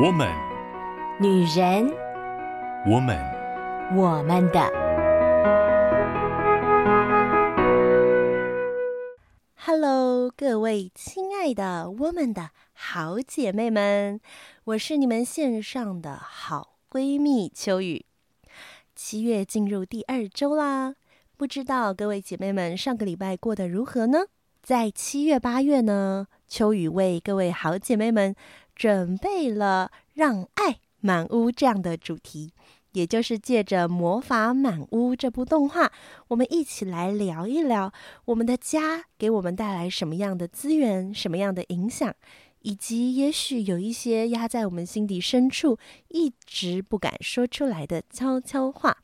我们，女人，我们，我们的。Hello，各位亲爱的我们的好姐妹们，我是你们线上的好闺蜜秋雨。七月进入第二周啦，不知道各位姐妹们上个礼拜过得如何呢？在七月八月呢，秋雨为各位好姐妹们。准备了让爱满屋这样的主题，也就是借着《魔法满屋》这部动画，我们一起来聊一聊我们的家给我们带来什么样的资源、什么样的影响，以及也许有一些压在我们心底深处一直不敢说出来的悄悄话。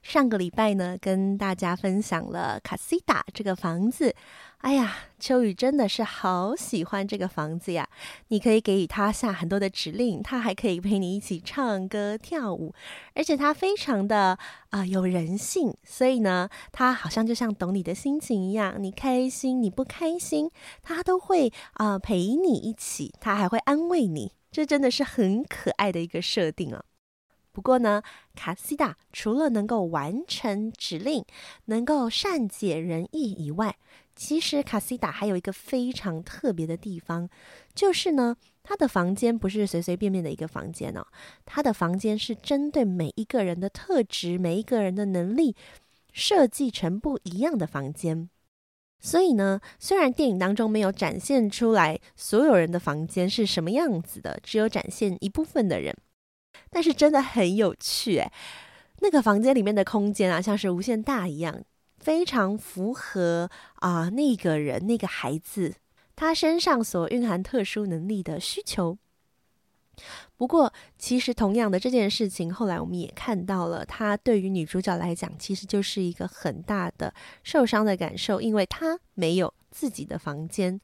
上个礼拜呢，跟大家分享了卡西达这个房子。哎呀，秋雨真的是好喜欢这个房子呀！你可以给予他下很多的指令，他还可以陪你一起唱歌跳舞，而且他非常的啊、有人性，所以呢，他好像就像懂你的心情一样，你开心你不开心，他都会啊、陪你一起，他还会安慰你，这真的是很可爱的一个设定啊。不过呢，卡西达除了能够完成指令，能够善解人意以外，其实卡西达还有一个非常特别的地方，就是呢，他的房间不是随随便便的一个房间哦，他的房间是针对每一个人的特质、每一个人的能力设计成不一样的房间。所以呢，虽然电影当中没有展现出来所有人的房间是什么样子的，只有展现一部分的人。但是真的很有趣诶，那个房间里面的空间啊，像是无限大一样，非常符合啊、那个人那个孩子他身上所蕴含特殊能力的需求。不过，其实同样的这件事情，后来我们也看到了，他对于女主角来讲，其实就是一个很大的受伤的感受，因为她没有自己的房间。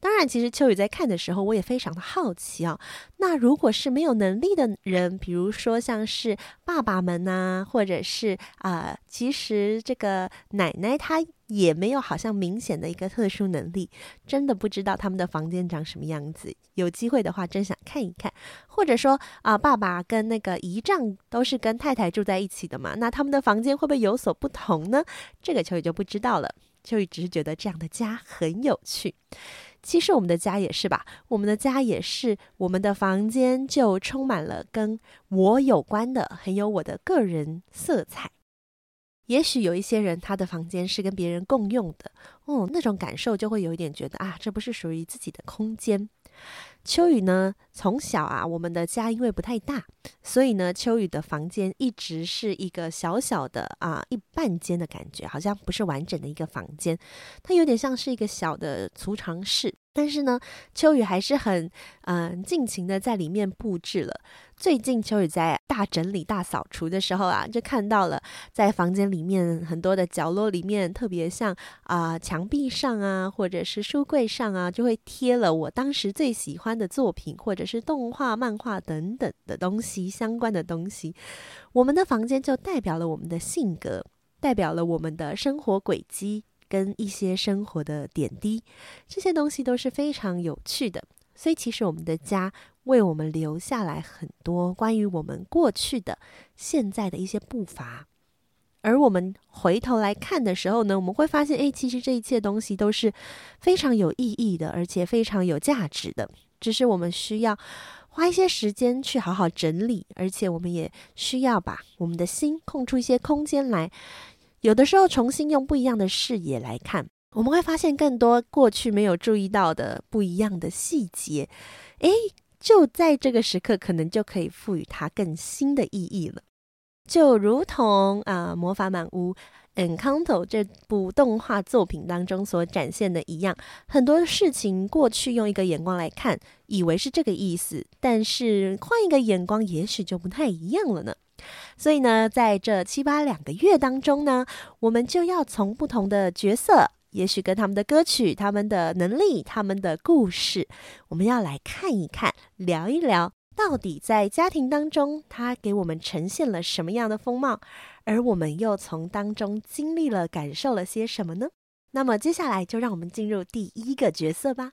当然，其实秋雨在看的时候，我也非常的好奇啊。那如果是没有能力的人，比如说像是爸爸们呐，或者是啊、其实这个奶奶她也没有好像明显的一个特殊能力，真的不知道他们的房间长什么样子。有机会的话，真想看一看。或者说啊、爸爸跟那个姨丈都是跟太太住在一起的嘛，那他们的房间会不会有所不同呢？这个秋雨就不知道了。就一直觉得这样的家很有趣。其实我们的家也是吧，我们的家也是，我们的房间就充满了跟我有关的，很有我的个人色彩。也许有一些人，他的房间是跟别人共用的，哦，那种感受就会有一点觉得啊，这不是属于自己的空间。秋雨呢，从小啊，我们的家因为不太大，所以呢，秋雨的房间一直是一个小小的啊一半间的感觉，好像不是完整的一个房间，它有点像是一个小的储藏室。但是呢，秋雨还是很嗯、尽情的在里面布置了。最近秋雨在大整理、大扫除的时候啊，就看到了在房间里面很多的角落里面，特别像啊、墙壁上啊，或者是书柜上啊，就会贴了我当时最喜欢的作品，或者是动画、漫画等等的东西，相关的东西。我们的房间就代表了我们的性格，代表了我们的生活轨迹。跟一些生活的点滴，这些东西都是非常有趣的。所以，其实我们的家为我们留下来很多关于我们过去的、现在的一些步伐。而我们回头来看的时候呢，我们会发现，哎，其实这一切东西都是非常有意义的，而且非常有价值的。只是我们需要花一些时间去好好整理，而且我们也需要把我们的心空出一些空间来。有的时候，重新用不一样的视野来看，我们会发现更多过去没有注意到的不一样的细节。诶，就在这个时刻，可能就可以赋予它更新的意义了。就如同啊，《魔法满屋》Encanto 这部动画作品当中所展现的一样，很多事情过去用一个眼光来看，以为是这个意思，但是换一个眼光，也许就不太一样了呢。所以呢，在这七八两个月当中呢，我们就要从不同的角色，也许跟他们的歌曲、他们的能力、他们的故事，我们要来看一看、聊一聊，到底在家庭当中，他给我们呈现了什么样的风貌，而我们又从当中经历了、感受了些什么呢？那么接下来就让我们进入第一个角色吧。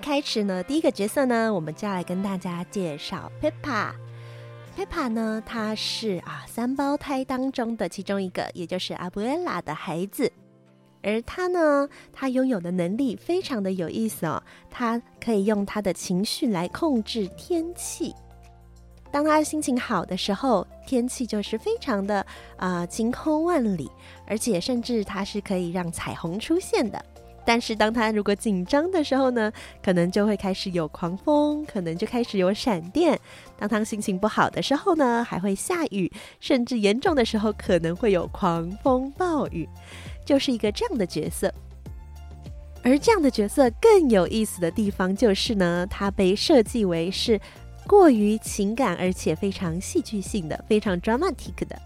开始呢，第一个角色呢，我们就要来跟大家介绍 Peppa。Peppa 呢，她是啊三胞胎当中的其中一个，也就是阿布艾拉的孩子。而她呢，她拥有的能力非常的有意思哦，她可以用她的情绪来控制天气。当她心情好的时候，天气就是非常的啊晴空万里，而且甚至她是可以让彩虹出现的。但是，当他如果紧张的时候呢，可能就会开始有狂风，可能就开始有闪电。当他心情不好的时候呢，还会下雨，甚至严重的时候可能会有狂风暴雨，就是一个这样的角色。而这样的角色更有意思的地方就是呢，他被设计为是过于情感，而且非常戏剧性的，非常 dramatic 的。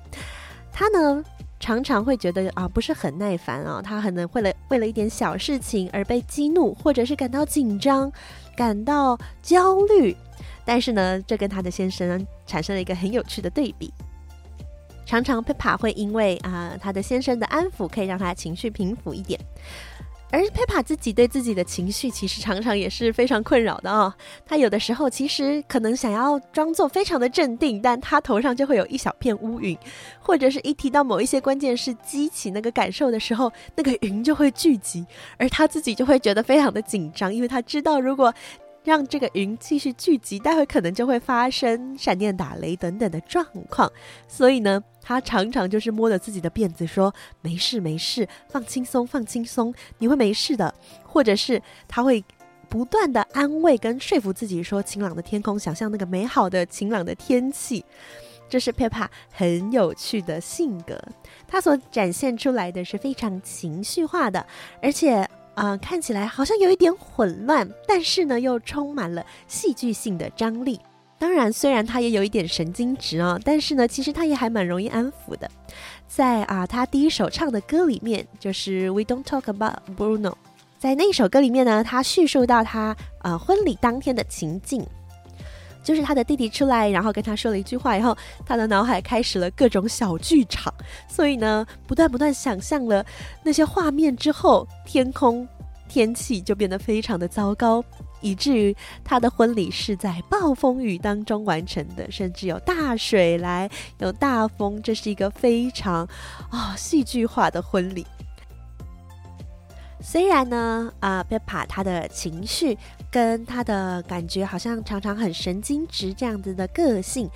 他呢，常常会觉得啊，不是很耐烦啊，他可能为了为了一点小事情而被激怒，或者是感到紧张、感到焦虑。但是呢，这跟他的先生产生了一个很有趣的对比。常常 Peppa 会因为啊，他的先生的安抚可以让他情绪平复一点。而 Peppa 自己对自己的情绪其实常常也是非常困扰的哦。他有的时候其实可能想要装作非常的镇定，但他头上就会有一小片乌云，或者是一提到某一些关键是激起那个感受的时候，那个云就会聚集，而他自己就会觉得非常的紧张，因为他知道如果让这个云继续聚集，待会可能就会发生闪电打雷等等的状况，所以呢。他常常就是摸着自己的辫子说：“没事没事，放轻松放轻松，你会没事的。”或者是他会不断的安慰跟说服自己说：“晴朗的天空，想象那个美好的晴朗的天气。”这是 Peppa 很有趣的性格，他所展现出来的是非常情绪化的，而且啊、看起来好像有一点混乱，但是呢，又充满了戏剧性的张力。当然，虽然他也有一点神经质啊，但是呢，其实他也还蛮容易安抚的。在啊，他第一首唱的歌里面，就是《We Don't Talk About Bruno》。在那一首歌里面呢，他叙述到他呃婚礼当天的情境，就是他的弟弟出来，然后跟他说了一句话以后，他的脑海开始了各种小剧场，所以呢，不断不断想象了那些画面之后，天空天气就变得非常的糟糕。以至于他的婚礼是在暴风雨当中完成的，甚至有大水来，有大风，这是一个非常啊、戏剧化的婚礼。虽然呢，啊，Peppa 他的情绪跟他的感觉好像常常很神经质，这样子的个性，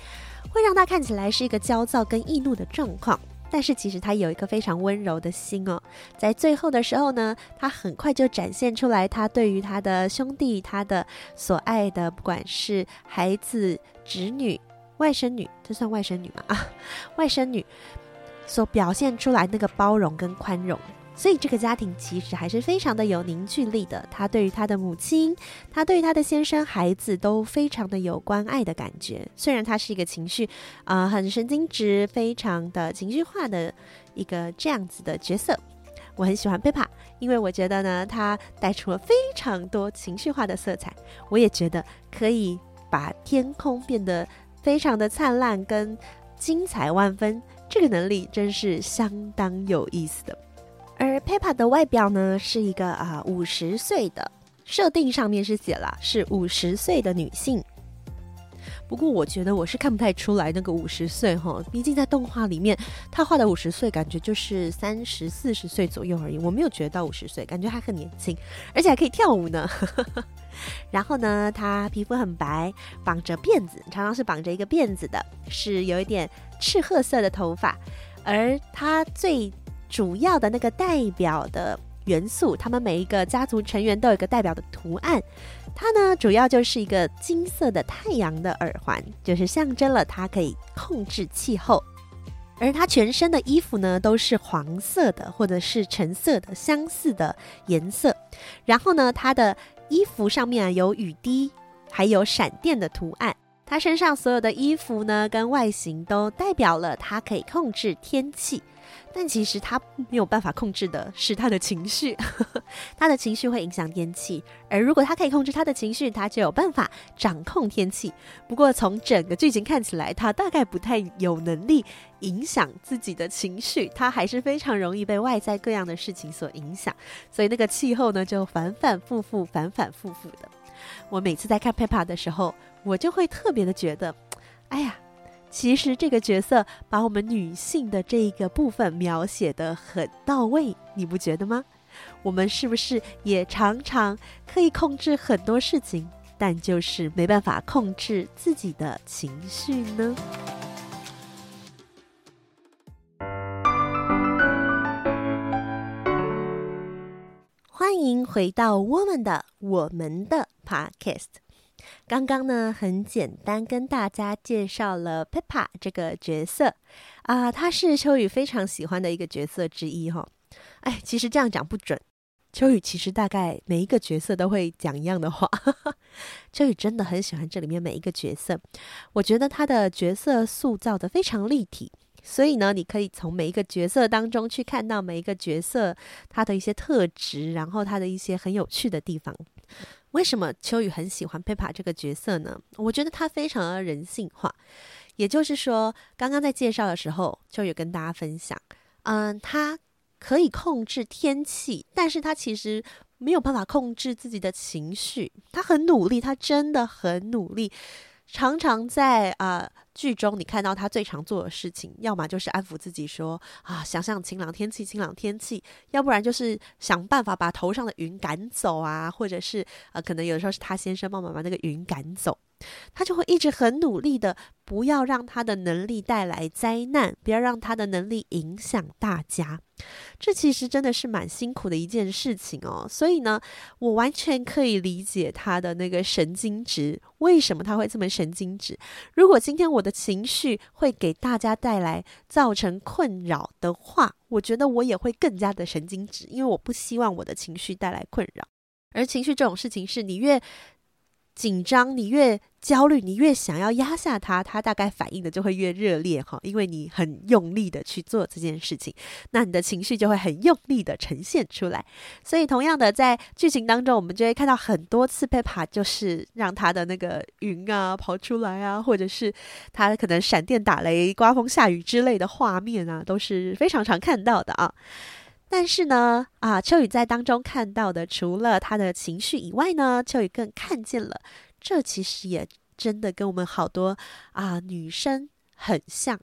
会让他看起来是一个焦躁跟易怒的状况。但是其实他有一颗非常温柔的心哦，在最后的时候呢，他很快就展现出来，他对于他的兄弟、他的所爱的，不管是孩子、侄女、外甥女，这算外甥女吗？啊，外甥女所表现出来那个包容跟宽容。所以这个家庭其实还是非常的有凝聚力的。他对于他的母亲，他对于他的先生、孩子都非常的有关爱的感觉。虽然他是一个情绪啊、呃、很神经质、非常的情绪化的一个这样子的角色，我很喜欢 Peppa，因为我觉得呢，他带出了非常多情绪化的色彩。我也觉得可以把天空变得非常的灿烂跟精彩万分。这个能力真是相当有意思的。而 Peppa 的外表呢，是一个啊五十岁的设定，上面是写了是五十岁的女性。不过我觉得我是看不太出来那个五十岁哈，毕竟在动画里面她画的五十岁，感觉就是三十四十岁左右而已。我没有觉得到五十岁，感觉还很年轻，而且还可以跳舞呢。然后呢，她皮肤很白，绑着辫子，常常是绑着一个辫子的，是有一点赤褐色的头发，而她最。主要的那个代表的元素，他们每一个家族成员都有一个代表的图案。它呢，主要就是一个金色的太阳的耳环，就是象征了它可以控制气候。而它全身的衣服呢，都是黄色的或者是橙色的相似的颜色。然后呢，它的衣服上面啊有雨滴，还有闪电的图案。它身上所有的衣服呢，跟外形都代表了它可以控制天气。但其实他没有办法控制的是他的情绪，他的情绪会影响天气，而如果他可以控制他的情绪，他就有办法掌控天气。不过从整个剧情看起来，他大概不太有能力影响自己的情绪，他还是非常容易被外在各样的事情所影响，所以那个气候呢就反反复复，反反复复的。我每次在看 Peppa 的时候，我就会特别的觉得，哎呀，其实这个角色把我们女性的这一个部分描写得很到位，你不觉得吗？我们是不是也常常可以控制很多事情，但就是没办法控制自己的情绪呢？欢迎回到我们的我们的 Podcast。刚刚呢，很简单跟大家介绍了 Peppa 这个角色啊，她是秋雨非常喜欢的一个角色之一哈、哦。哎，其实这样讲不准。秋雨其实大概每一个角色都会讲一样的话。秋雨真的很喜欢这里面每一个角色，我觉得他的角色塑造得非常立体，所以呢，你可以从每一个角色当中去看到每一个角色他的一些特质，然后他的一些很有趣的地方。为什么秋雨很喜欢 Peppa 这个角色呢？我觉得他非常的人性化，也就是说，刚刚在介绍的时候，秋雨跟大家分享，嗯，他。可以控制天气，但是他其实没有办法控制自己的情绪。他很努力，他真的很努力。常常在啊、剧中，你看到他最常做的事情，要么就是安抚自己说啊，想想晴朗天气，晴朗天气；要不然就是想办法把头上的云赶走啊，或者是呃，可能有的时候是他先生帮忙把那个云赶走。他就会一直很努力的，不要让他的能力带来灾难，不要让他的能力影响大家。这其实真的是蛮辛苦的一件事情哦。所以呢，我完全可以理解他的那个神经质，为什么他会这么神经质？如果今天我的情绪会给大家带来造成困扰的话，我觉得我也会更加的神经质，因为我不希望我的情绪带来困扰。而情绪这种事情，是你越紧张，你越焦虑，你越想要压下它，它大概反应的就会越热烈哈，因为你很用力的去做这件事情，那你的情绪就会很用力的呈现出来。所以同样的，在剧情当中，我们就会看到很多次 Peppa 就是让他的那个云啊跑出来啊，或者是他可能闪电打雷、刮风下雨之类的画面啊，都是非常常看到的啊。但是呢，啊，秋雨在当中看到的，除了他的情绪以外呢，秋雨更看见了，这其实也真的跟我们好多啊女生很像。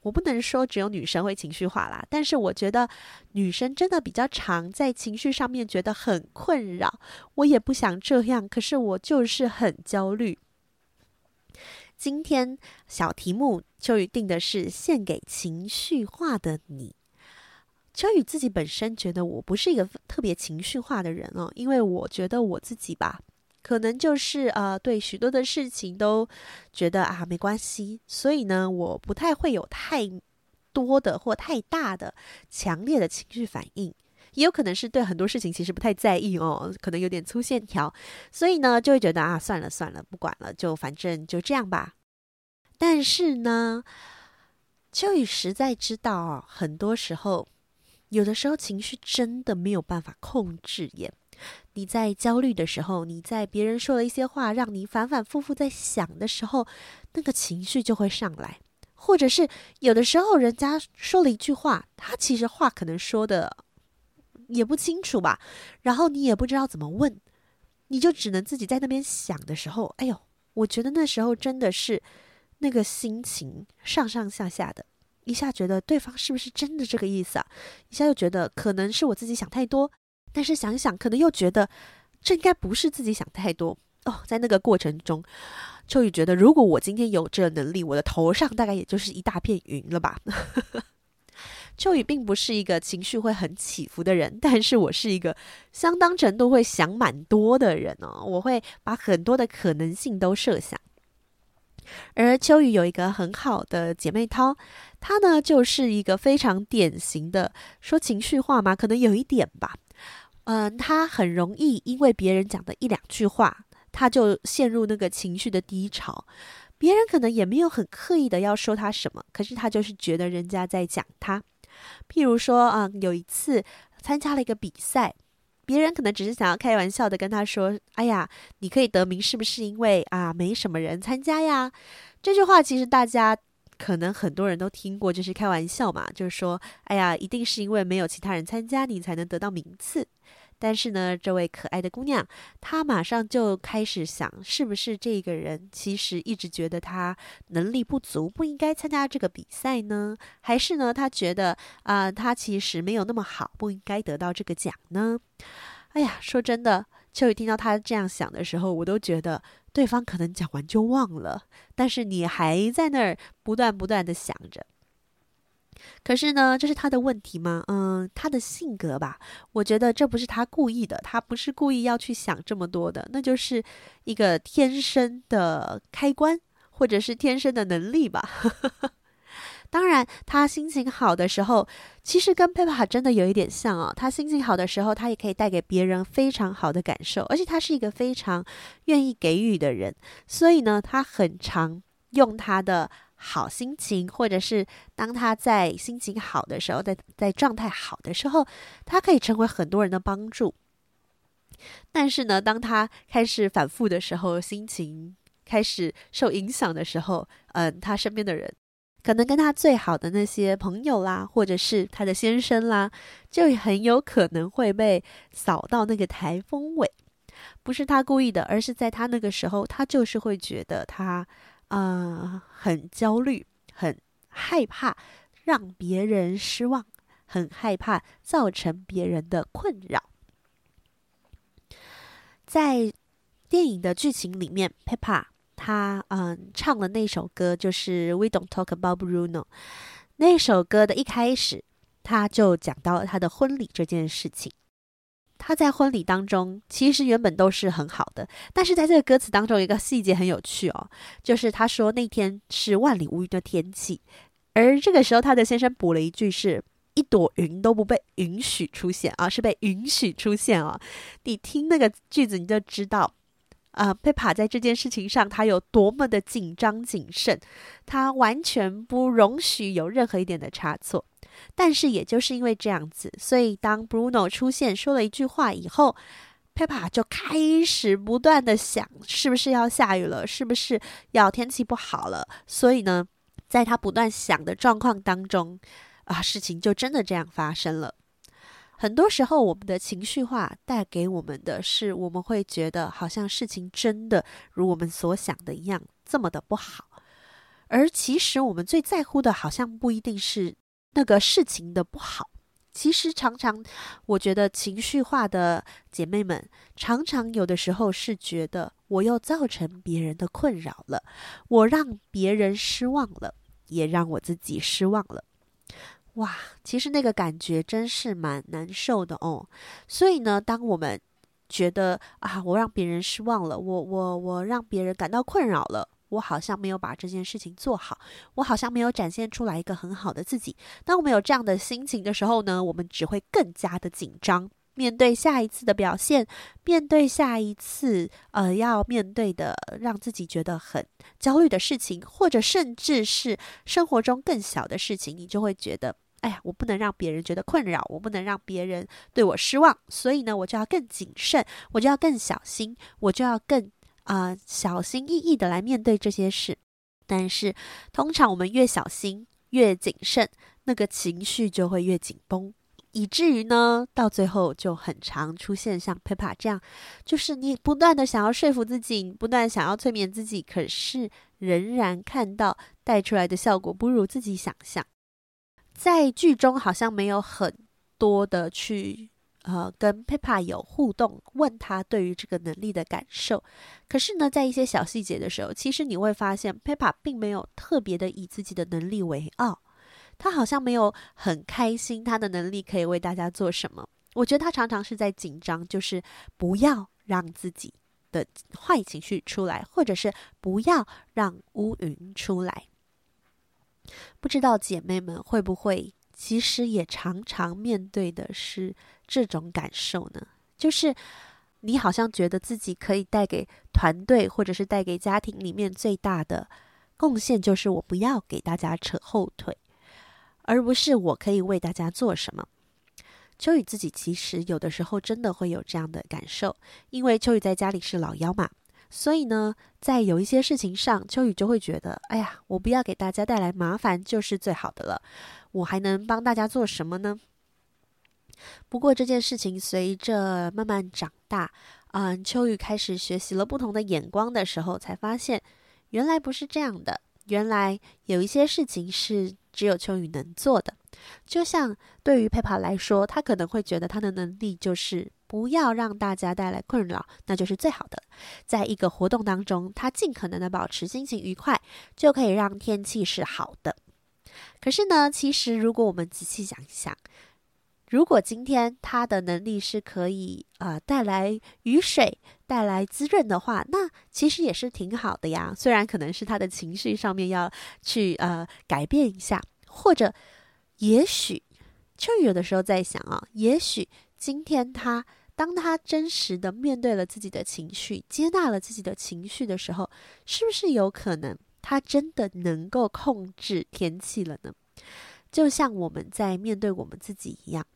我不能说只有女生会情绪化啦，但是我觉得女生真的比较常在情绪上面觉得很困扰。我也不想这样，可是我就是很焦虑。今天小题目，秋雨定的是献给情绪化的你。秋雨自己本身觉得我不是一个特别情绪化的人哦，因为我觉得我自己吧，可能就是呃对许多的事情都觉得啊没关系，所以呢，我不太会有太多的或太大的强烈的情绪反应，也有可能是对很多事情其实不太在意哦，可能有点粗线条，所以呢就会觉得啊算了算了，不管了，就反正就这样吧。但是呢，秋雨实在知道哦，很多时候。有的时候情绪真的没有办法控制耶。你在焦虑的时候，你在别人说了一些话，让你反反复复在想的时候，那个情绪就会上来。或者是有的时候人家说了一句话，他其实话可能说的也不清楚吧，然后你也不知道怎么问，你就只能自己在那边想的时候，哎呦，我觉得那时候真的是那个心情上上下下的。一下觉得对方是不是真的这个意思啊？一下又觉得可能是我自己想太多，但是想想可能又觉得这应该不是自己想太多哦。在那个过程中，秋雨觉得如果我今天有这能力，我的头上大概也就是一大片云了吧。秋雨并不是一个情绪会很起伏的人，但是我是一个相当程度会想蛮多的人哦。我会把很多的可能性都设想。而秋雨有一个很好的姐妹淘，她呢就是一个非常典型的说情绪化嘛，可能有一点吧。嗯，她很容易因为别人讲的一两句话，她就陷入那个情绪的低潮。别人可能也没有很刻意的要说她什么，可是她就是觉得人家在讲她。譬如说，嗯，有一次参加了一个比赛。别人可能只是想要开玩笑的跟他说：“哎呀，你可以得名，是不是因为啊没什么人参加呀？”这句话其实大家可能很多人都听过，就是开玩笑嘛，就是说：“哎呀，一定是因为没有其他人参加，你才能得到名次。”但是呢，这位可爱的姑娘，她马上就开始想，是不是这个人其实一直觉得她能力不足，不应该参加这个比赛呢？还是呢，她觉得啊、呃，她其实没有那么好，不应该得到这个奖呢？哎呀，说真的，秋雨听到她这样想的时候，我都觉得对方可能讲完就忘了，但是你还在那儿不断不断的想着。可是呢，这是他的问题吗？嗯，他的性格吧。我觉得这不是他故意的，他不是故意要去想这么多的，那就是一个天生的开关，或者是天生的能力吧。当然，他心情好的时候，其实跟 Pepa 真的有一点像哦。他心情好的时候，他也可以带给别人非常好的感受，而且他是一个非常愿意给予的人，所以呢，他很常用他的。好心情，或者是当他在心情好的时候，在在状态好的时候，他可以成为很多人的帮助。但是呢，当他开始反复的时候，心情开始受影响的时候，嗯，他身边的人，可能跟他最好的那些朋友啦，或者是他的先生啦，就很有可能会被扫到那个台风尾。不是他故意的，而是在他那个时候，他就是会觉得他。啊、很焦虑，很害怕让别人失望，很害怕造成别人的困扰。在电影的剧情里面，Pepa 她嗯唱的那首歌就是《We Don't Talk About Bruno》。那首歌的一开始，他就讲到了他的婚礼这件事情。他在婚礼当中，其实原本都是很好的，但是在这个歌词当中，有一个细节很有趣哦，就是他说那天是万里无云的天气，而这个时候他的先生补了一句是一朵云都不被允许出现啊，是被允许出现啊。你听那个句子，你就知道啊，Pepa 在这件事情上他有多么的紧张谨慎，他完全不容许有任何一点的差错。但是，也就是因为这样子，所以当 Bruno 出现说了一句话以后，Pepa 就开始不断的想，是不是要下雨了？是不是要天气不好了？所以呢，在他不断想的状况当中，啊，事情就真的这样发生了。很多时候，我们的情绪化带给我们的是，我们会觉得好像事情真的如我们所想的一样，这么的不好。而其实我们最在乎的，好像不一定是。那个事情的不好，其实常常，我觉得情绪化的姐妹们，常常有的时候是觉得我又造成别人的困扰了，我让别人失望了，也让我自己失望了。哇，其实那个感觉真是蛮难受的哦。所以呢，当我们觉得啊，我让别人失望了，我我我让别人感到困扰了。我好像没有把这件事情做好，我好像没有展现出来一个很好的自己。当我们有这样的心情的时候呢，我们只会更加的紧张，面对下一次的表现，面对下一次呃要面对的让自己觉得很焦虑的事情，或者甚至是生活中更小的事情，你就会觉得，哎呀，我不能让别人觉得困扰，我不能让别人对我失望，所以呢，我就要更谨慎，我就要更小心，我就要更。啊、小心翼翼的来面对这些事，但是通常我们越小心越谨慎，那个情绪就会越紧绷，以至于呢，到最后就很常出现像 Pepa 这样，就是你不断的想要说服自己，不断想要催眠自己，可是仍然看到带出来的效果不如自己想象，在剧中好像没有很多的去。呃，跟 Pepa 有互动，问他对于这个能力的感受。可是呢，在一些小细节的时候，其实你会发现 Pepa 并没有特别的以自己的能力为傲，他好像没有很开心他的能力可以为大家做什么。我觉得他常常是在紧张，就是不要让自己的坏情绪出来，或者是不要让乌云出来。不知道姐妹们会不会？其实也常常面对的是这种感受呢，就是你好像觉得自己可以带给团队或者是带给家庭里面最大的贡献，就是我不要给大家扯后腿，而不是我可以为大家做什么。秋雨自己其实有的时候真的会有这样的感受，因为秋雨在家里是老幺嘛。所以呢，在有一些事情上，秋雨就会觉得，哎呀，我不要给大家带来麻烦，就是最好的了。我还能帮大家做什么呢？不过这件事情随着慢慢长大，嗯，秋雨开始学习了不同的眼光的时候，才发现原来不是这样的。原来有一些事情是只有秋雨能做的。就像对于 Peppa 来说，他可能会觉得他的能力就是不要让大家带来困扰，那就是最好的。在一个活动当中，他尽可能的保持心情愉快，就可以让天气是好的。可是呢，其实如果我们仔细想一想，如果今天他的能力是可以啊、呃、带来雨水、带来滋润的话，那其实也是挺好的呀。虽然可能是他的情绪上面要去呃改变一下，或者。也许，秋雨有的时候在想啊，也许今天他当他真实的面对了自己的情绪，接纳了自己的情绪的时候，是不是有可能他真的能够控制天气了呢？就像我们在面对我们自己一样，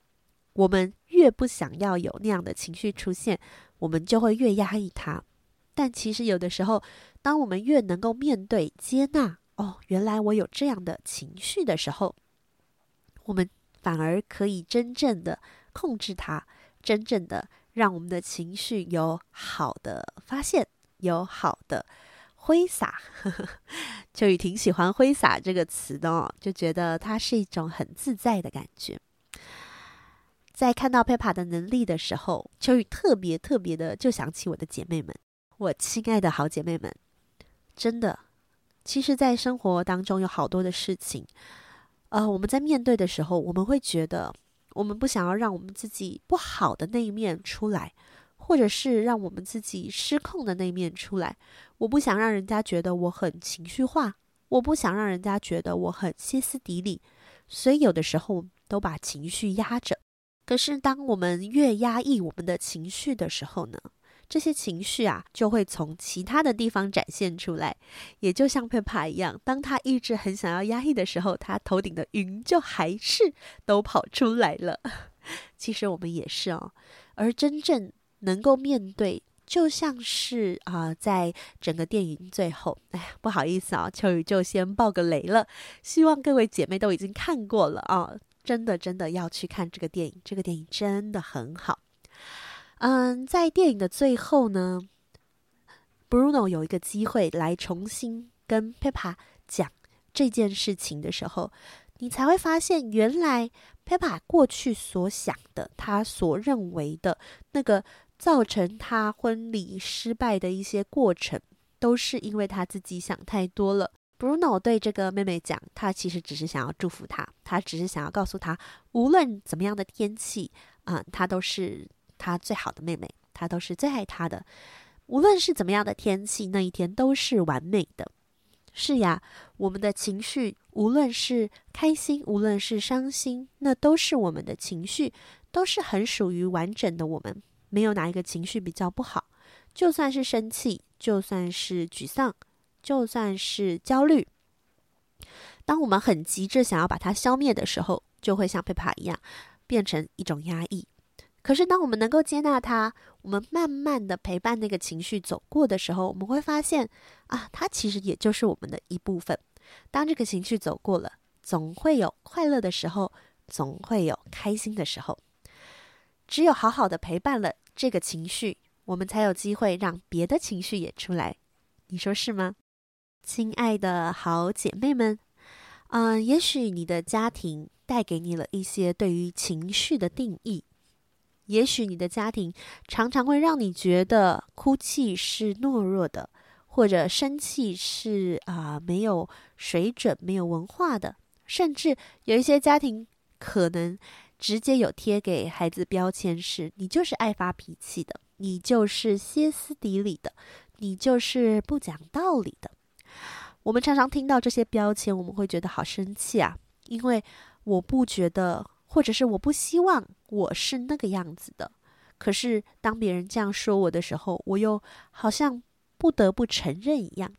我们越不想要有那样的情绪出现，我们就会越压抑它。但其实有的时候，当我们越能够面对、接纳，哦，原来我有这样的情绪的时候。我们反而可以真正的控制它，真正的让我们的情绪有好的发现，有好的挥洒。秋雨挺喜欢“挥洒”这个词的哦，就觉得它是一种很自在的感觉。在看到 Peppa 的能力的时候，秋雨特别特别的就想起我的姐妹们，我亲爱的好姐妹们，真的，其实，在生活当中有好多的事情。呃，我们在面对的时候，我们会觉得，我们不想要让我们自己不好的那一面出来，或者是让我们自己失控的那一面出来。我不想让人家觉得我很情绪化，我不想让人家觉得我很歇斯底里，所以有的时候都把情绪压着。可是，当我们越压抑我们的情绪的时候呢，这些情绪啊，就会从其他的地方展现出来，也就像 Peppa 一样，当他一直很想要压抑的时候，他头顶的云就还是都跑出来了。其实我们也是哦，而真正能够面对，就像是啊、在整个电影最后，哎呀，不好意思啊，秋雨就先爆个雷了，希望各位姐妹都已经看过了啊，真的真的要去看这个电影，这个电影真的很好。嗯，在电影的最后呢，Bruno 有一个机会来重新跟 Peppa 讲这件事情的时候，你才会发现，原来 Peppa 过去所想的，他所认为的那个造成他婚礼失败的一些过程，都是因为他自己想太多了。Bruno 对这个妹妹讲，他其实只是想要祝福她，他只是想要告诉她，无论怎么样的天气，啊、嗯，他都是。她最好的妹妹，她都是最爱她的。无论是怎么样的天气，那一天都是完美的。是呀，我们的情绪，无论是开心，无论是伤心，那都是我们的情绪，都是很属于完整的我们。没有哪一个情绪比较不好。就算是生气，就算是沮丧，就算是焦虑，当我们很急着想要把它消灭的时候，就会像 Peppa 一样，变成一种压抑。可是，当我们能够接纳它，我们慢慢的陪伴那个情绪走过的时候，我们会发现，啊，它其实也就是我们的一部分。当这个情绪走过了，总会有快乐的时候，总会有开心的时候。只有好好的陪伴了这个情绪，我们才有机会让别的情绪也出来。你说是吗？亲爱的好姐妹们，嗯、也许你的家庭带给你了一些对于情绪的定义。也许你的家庭常常会让你觉得哭泣是懦弱的，或者生气是啊、没有水准、没有文化的，甚至有一些家庭可能直接有贴给孩子标签是：你就是爱发脾气的，你就是歇斯底里的，你就是不讲道理的。我们常常听到这些标签，我们会觉得好生气啊，因为我不觉得。或者是我不希望我是那个样子的，可是当别人这样说我的时候，我又好像不得不承认一样。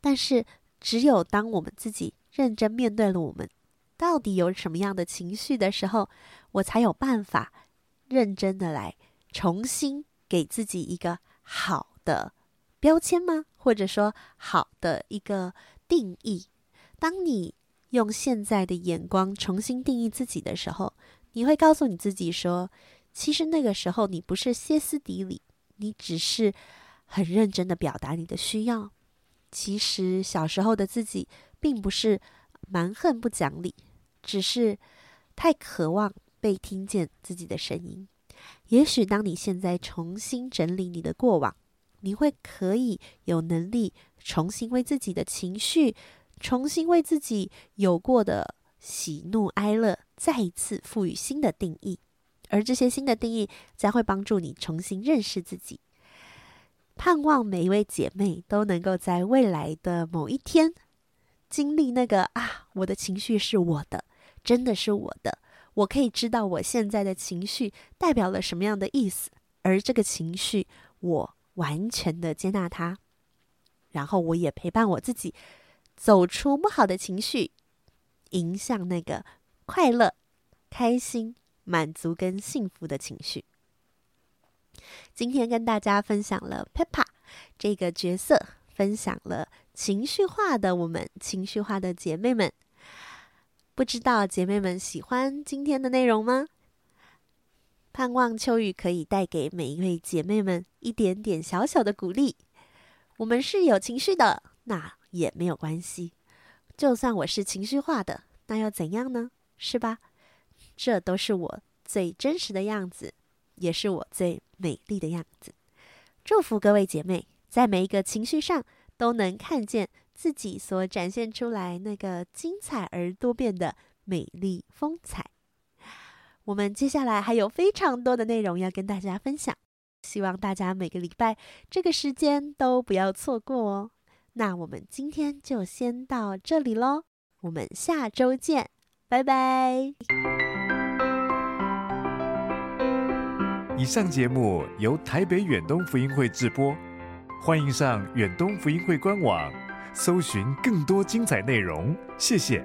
但是，只有当我们自己认真面对了我们到底有什么样的情绪的时候，我才有办法认真的来重新给自己一个好的标签吗？或者说好的一个定义？当你。用现在的眼光重新定义自己的时候，你会告诉你自己说，其实那个时候你不是歇斯底里，你只是很认真的表达你的需要。其实小时候的自己并不是蛮横不讲理，只是太渴望被听见自己的声音。也许当你现在重新整理你的过往，你会可以有能力重新为自己的情绪，重新为自己有过的喜怒哀乐，再一次赋予新的定义。而这些新的定义将会帮助你重新认识自己。盼望每一位姐妹都能够在未来的某一天，经历那个啊，我的情绪是我的，真的是我的，我可以知道我现在的情绪代表了什么样的意思，而这个情绪，我完全的接纳它，然后我也陪伴我自己，走出不好的情绪，迎向那个快乐、开心、满足跟幸福的情绪。今天跟大家分享了 Peppa 这个角色，分享了情绪化的我们，情绪化的姐妹们。不知道姐妹们喜欢今天的内容吗？盼望秋雨可以带给每一位姐妹们一点点小小的鼓励。我们是有情绪的，那也没有关系。就算我是情绪化的，那又怎样呢？是吧？这都是我最真实的样子。也是我最美丽的样子。祝福各位姐妹，在每一个情绪上都能看见自己所展现出来那个精彩而多变的美丽风采。我们接下来还有非常多的内容要跟大家分享，希望大家每个礼拜这个时间都不要错过哦。那我们今天就先到这里喽，我们下周见，拜拜。以上节目由台北远东福音会制播，欢迎上远东福音会官网，搜寻更多精彩内容。谢谢。